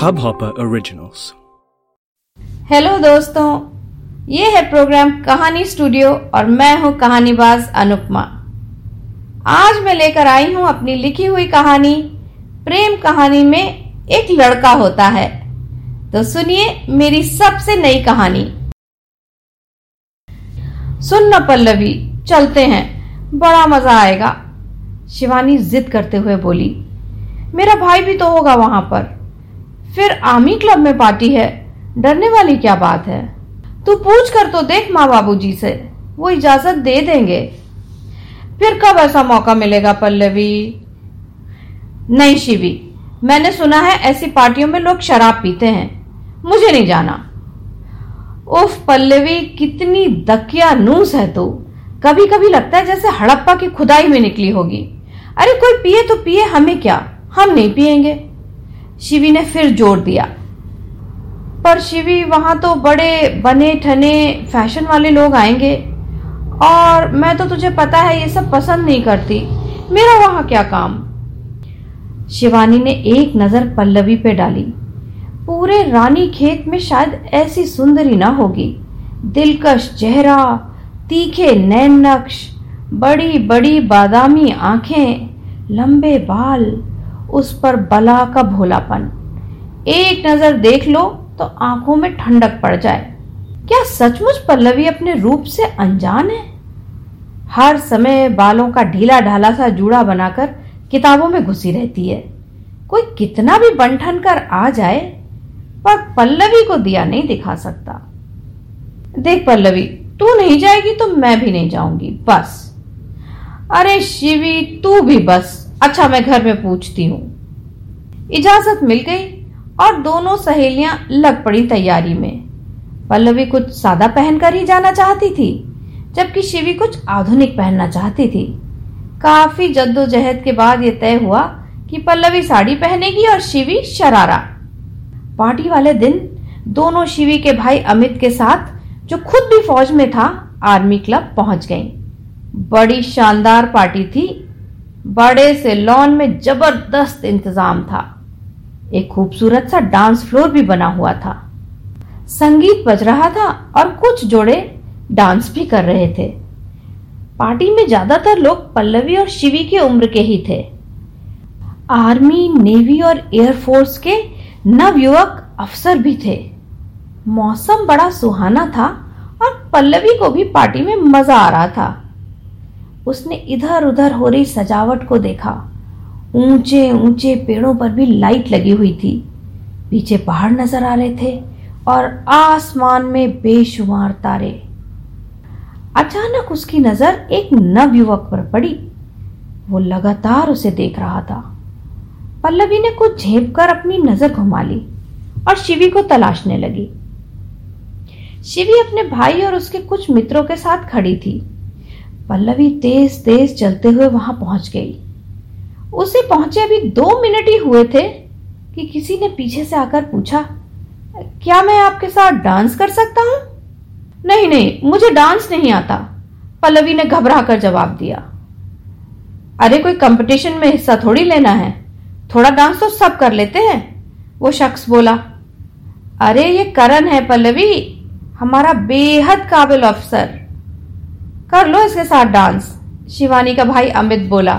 Hubhopper Originals. Hello दोस्तों, ये है प्रोग्राम कहानी स्टूडियो और मैं हूँ कहानीबाज अनुपमा। आज मैं लेकर आई हूँ अपनी लिखी हुई कहानी, प्रेम कहानी में एक लड़का होता है। तो सुनिए मेरी सबसे नई कहानी। सुन न पल्लवी, चलते हैं, बड़ा मज़ा आएगा। शिवानी जिद करते हुए बोली मेरा भाई भी तो होगा वहाँ पर। फिर आर्मी क्लब में पार्टी है। डरने वाली क्या बात है? तू पूछ कर तो देख माँ बाबूजी से। वो इजाज़त दे देंगे। फिर कब ऐसा मौका मिलेगा पल्लवी? नहीं शिवी, मैंने सुना है ऐसी पार्टियों में लोग शराब पीते हैं। मुझे नहीं जाना। उफ, पल्लवी, कितनी दकिया नूस है तू। कभी कभी लगता है जैसे हड़प्पा की खुदाई में निकली होगी। अरे कोई पिए तो पिए, हमें क्या? हम नहीं पिएँगे शिवी ने फिर ज़ोर दिया। पर शिवी, वहाँ तो बड़े बने, ठने फ़ैशन वाले लोग आएँगे। और मैं तो तुझे पता है, ये सब पसंद नहीं करती। मेरा वहाँ क्या काम? शिवानी ने एक नज़र पल्लवी पे डाली। पूरे रानी खेत में शायद ऐसी सुंदरी ना होगी। दिलकश चेहरा, तीखे नैन नक्श बड़ी बड़ी बादामी आँखें, लंबे बाल उस पर बला का भोलापन। एक नज़र देख लो तो आँखों में ठंडक पड़ जाए। क्या सचमुच पल्लवी अपने रूप से अनजान है? हर समय बालों का ढीला ढाला सा जूड़ा बनाकर किताबों में घुसी रहती है। कोई कितना भी बंठन कर आ जाए, पर पल्लवी को दिया नहीं दिखा सकता। देख पल्लवी, तू नहीं जाएगी तो मैं भी नहीं जाऊँगी, बस। अरे शिवी, तू भी बस। अच्छा मैं घर में पूछती हूँ। इजाज़त मिल गई और दोनों सहेलियाँ लग पड़ी तैयारी में। पल्लवी कुछ सादा पहनकर ही जाना चाहती थी, जबकि शिवी कुछ आधुनिक पहनना चाहती थी। काफ़ी जद्दोजहद के बाद यह तय हुआ कि पल्लवी साड़ी पहनेगी और शिवी शरारा। पार्टी वाले दिन दोनों शिवी के भाई अमित के साथ, जो खुद भी फौज में था, आर्मी क्लब पहुँच गईं। बड़ी शानदार पार्टी थी बड़े से लॉन में ज़बरदस्त इंतज़ाम था। एक खूबसूरत सा डांस फ्लोर भी बना हुआ था। संगीत बज रहा था और कुछ जोड़े डांस भी कर रहे थे। पार्टी में ज़्यादातर लोग पल्लवी और शिवी की उम्र के ही थे। आर्मी, नेवी और एयरफोर्स के नवयुवक अफसर भी थे। मौसम बड़ा सुहाना था और पल्लवी को भी पार्टी में मज़ा आ रहा था। उसने इधर उधर हो रही सजावट को देखा। ऊँचे ऊँचे पेड़ों पर भी लाइट लगी हुई थी। पीछे पहाड़ नज़र आ रहे थे और आसमान में बेशुमार तारे। अचानक उसकी नज़र एक नव युवक पर पड़ी। वो लगातार उसे देख रहा था। पल्लवी ने कुछ झेप कर अपनी नज़र घुमा ली और शिवी को तलाशने लगी। शिवी अपने भाई और उसके कुछ मित्रों के साथ खड़ी थी। पल्लवी तेज तेज चलते हुए वहाँ पहुँच गई। उसे पहुँचे अभी दो मिनट ही हुए थे कि किसी ने पीछे से आकर पूछा, क्या मैं आपके साथ डांस कर सकता हूँ? नहीं नहीं, मुझे डांस नहीं आता, पल्लवी ने घबरा कर जवाब दिया। अरे, कोई कंपटीशन में हिस्सा थोड़ी लेना है, थोड़ा डांस तो सब कर लेते हैं, वो शख्स बोला। अरे, ये करण है पल्लवी, हमारा बेहद काबिल अफसर। कर लो इसके साथ डांस। शिवानी का भाई अमित बोला,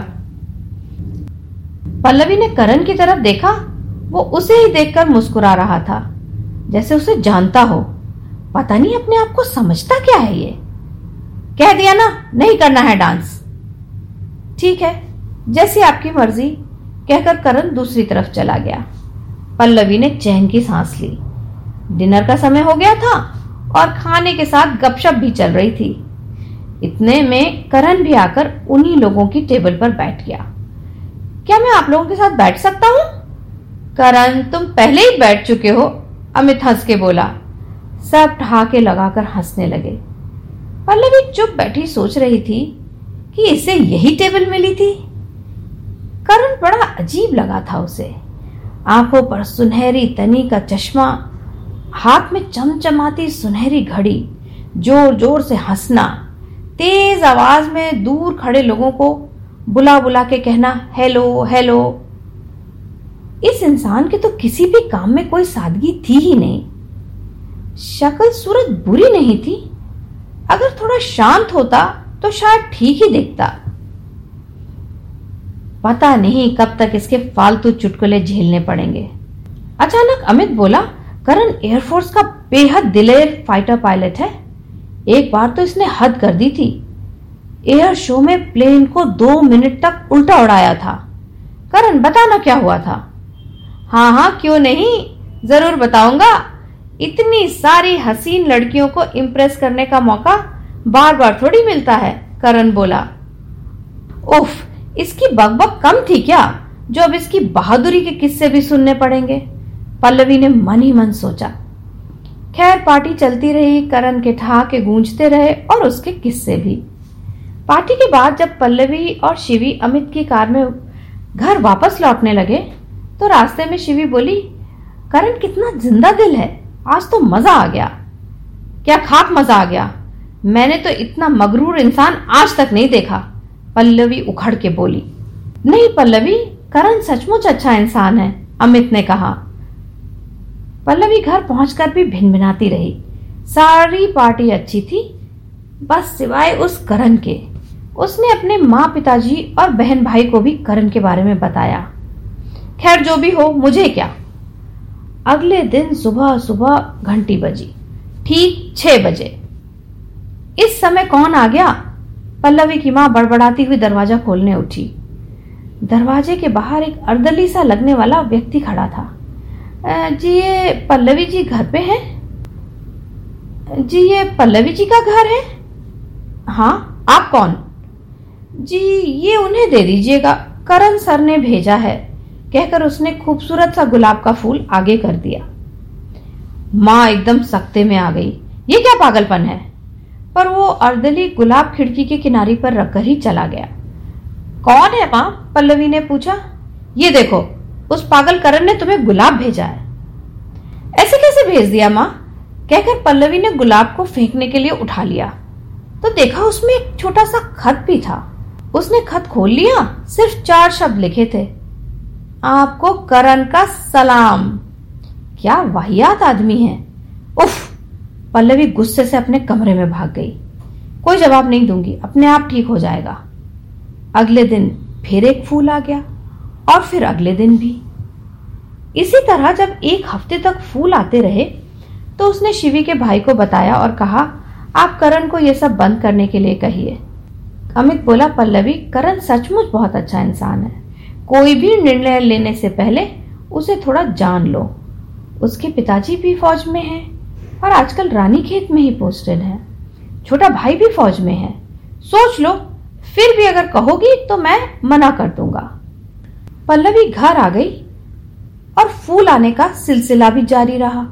पल्लवी ने करण की तरफ़ देखा? वो उसे ही देखकर मुस्कुरा रहा था, जैसे उसे जानता हो। पता नहीं अपने आप को समझता क्या है ये? कह दिया ना, नहीं करना है डांस। ठीक है, जैसी आपकी मर्ज़ी, कहकर करण दूसरी तरफ़ चला गया। पल्लवी ने चैन की सांस ली। डिनर का समय हो गया था और खाने के साथ गपशप भी चल रही थी। इतने में करण भी आकर उन्हीं लोगों की टेबल पर बैठ गया। क्या मैं आप लोगों के साथ बैठ सकता हूँ? करण, तुम पहले ही बैठ चुके हो, अमित हंस के बोला। सब ठहाके लगाकर हंसने लगे। पल्लवी चुप बैठी सोच रही थी कि इसे यही टेबल मिली थी। करण बड़ा अजीब लगा था उसे। आँखों पर सुनहरी तनी का चश्मा, हाथ में चमचमाती सुनहरी घड़ी ज़ोर ज़ोर से हंसना तेज आवाज़ में दूर खड़े लोगों को बुला बुला के कहना, हेलो हेलो। इस इंसान के तो किसी भी काम में कोई सादगी थी ही नहीं। शक्ल सूरत बुरी नहीं थी। अगर थोड़ा शांत होता तो शायद ठीक ही देखता। पता नहीं कब तक इसके फालतू चुटकुले झेलने पड़ेंगे। अचानक अमित बोला, करण एयरफोर्स का बेहद दिलेर फाइटर पायलट है। एक बार तो इसने हद कर दी थी। एयर शो में प्लेन को दो मिनट तक उल्टा उड़ाया था। करण, बताना क्या हुआ था? हाँ हाँ क्यों नहीं? ज़रूर बताऊँगा। इतनी सारी हसीन लड़कियों को इम्प्रेस करने का मौका बार बार थोड़ी मिलता है, करण बोला। उफ, इसकी बकबक कम थी क्या, जो अब इसकी बहादुरी के किस्से भी सुनने पड़ेंगे? पल्लवी ने मन ही मन सोचा। खैर पार्टी चलती रही, करण के ठहाके गूंजते रहे और उसके किस्से भी। पार्टी के बाद जब पल्लवी और शिवी अमित की कार में घर वापस लौटने लगे तो रास्ते में शिवी बोली, करण कितना ज़िंदा दिल है, आज तो मज़ा आ गया। क्या खाक मज़ा आ गया? मैंने तो इतना मगरूर इंसान आज तक नहीं देखा, पल्लवी उखड़ के बोली। नहीं पल्लवी, करण सचमुच अच्छा इंसान है, अमित ने कहा। पल्लवी घर पहुंचकर भी भिन भिनाती रही। सारी पार्टी अच्छी थी, बस सिवाय उस करण के। उसने अपने माँ पिताजी और बहन भाई को भी करण के बारे में बताया। खैर, जो भी हो, मुझे क्या? अगले दिन सुबह सुबह घंटी बजी। ठीक छह बजे। इस समय कौन आ गया? पल्लवी की माँ बड़बड़ाती हुई दरवाज़ा खोलने उठी। दरवाजे के बाहर एक अर्दली सा लगने वाला व्यक्ति खड़ा था। जी ये पल्लवी जी घर पे हैं? जी ये पल्लवी जी का घर है? हाँ आप कौन? जी ये उन्हें दे दीजिएगा। करण सर ने भेजा है। कहकर उसने खूबसूरत सा गुलाब का फूल आगे कर दिया। माँ एकदम सख्ते में आ गई। ये क्या पागलपन है? पर वो अर्दली गुलाब खिड़की के किनारे पर रखकर ही चला गया। कौन है माँ? पल्लवी ने पूछा। ये देखो उस पागल करण ने तुम्हें गुलाब भेजा है। ऐसे कैसे भेज दिया माँ? कहकर पल्लवी ने गुलाब को फेंकने के लिए उठा लिया। तो देखा उसमें एक छोटा सा खत भी था। उसने खत खोल लिया, सिर्फ़ चार शब्द लिखे थे। आपको करण का सलाम। क्या वाहियात आदमी है। उफ! पल्लवी गुस्से से अपने कमरे में भाग गई। कोई जवाब नहीं दूँगी, अपने आप ठीक हो जाएगा। अगले दिन फिर एक फूल आ गया। और फिर अगले दिन भी। इसी तरह जब एक हफ़्ते तक फूल आते रहे तो उसने शिवी के भाई को बताया और कहा, आप करण को यह सब बंद करने के लिए कहिए। अमित बोला, पल्लवी, करण सचमुच बहुत अच्छा इंसान है। कोई भी निर्णय लेने से पहले उसे थोड़ा जान लो। उसके पिताजी भी फौज में हैं और आजकल रानी खेत में ही पोस्टेड है। छोटा भाई भी फौज में है। सोच लो, फिर भी अगर कहोगी तो मैं मना कर दूँगा। पल्लवी घर आ गई और फूल आने का सिलसिला भी जारी रहा।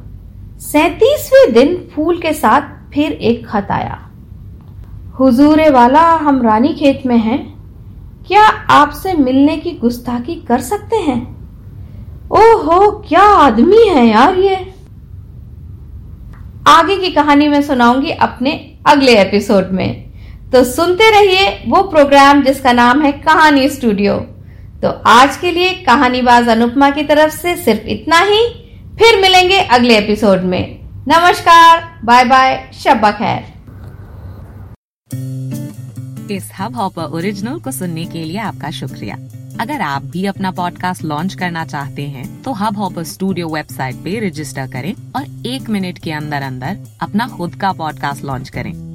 सैतीसवें दिन फूल के साथ फिर एक खत आया। हुजूरे वाला, हम रानी खेत में हैं। क्या आपसे मिलने की गुस्ताखी कर सकते हैं? ओहो, क्या आदमी है यार ये। आगे की कहानी मैं सुनाऊँगी अपने अगले एपिसोड में। तो सुनते रहिए वो प्रोग्राम जिसका नाम है कहानी स्टूडियो। तो आज के लिए कहानीबाज अनुपमा की तरफ़ से सिर्फ़ इतना ही। फिर मिलेंगे अगले एपिसोड में। नमस्कार बाय बाय शब्बा खैर। इस हब हॉपर ओरिजिनल को सुनने के लिए आपका शुक्रिया। अगर आप भी अपना पॉडकास्ट लॉन्च करना चाहते हैं तो हब हॉपर स्टूडियो वेबसाइट पे रजिस्टर करें और एक मिनट के अंदर अंदर अपना खुद का पॉडकास्ट लॉन्च करें।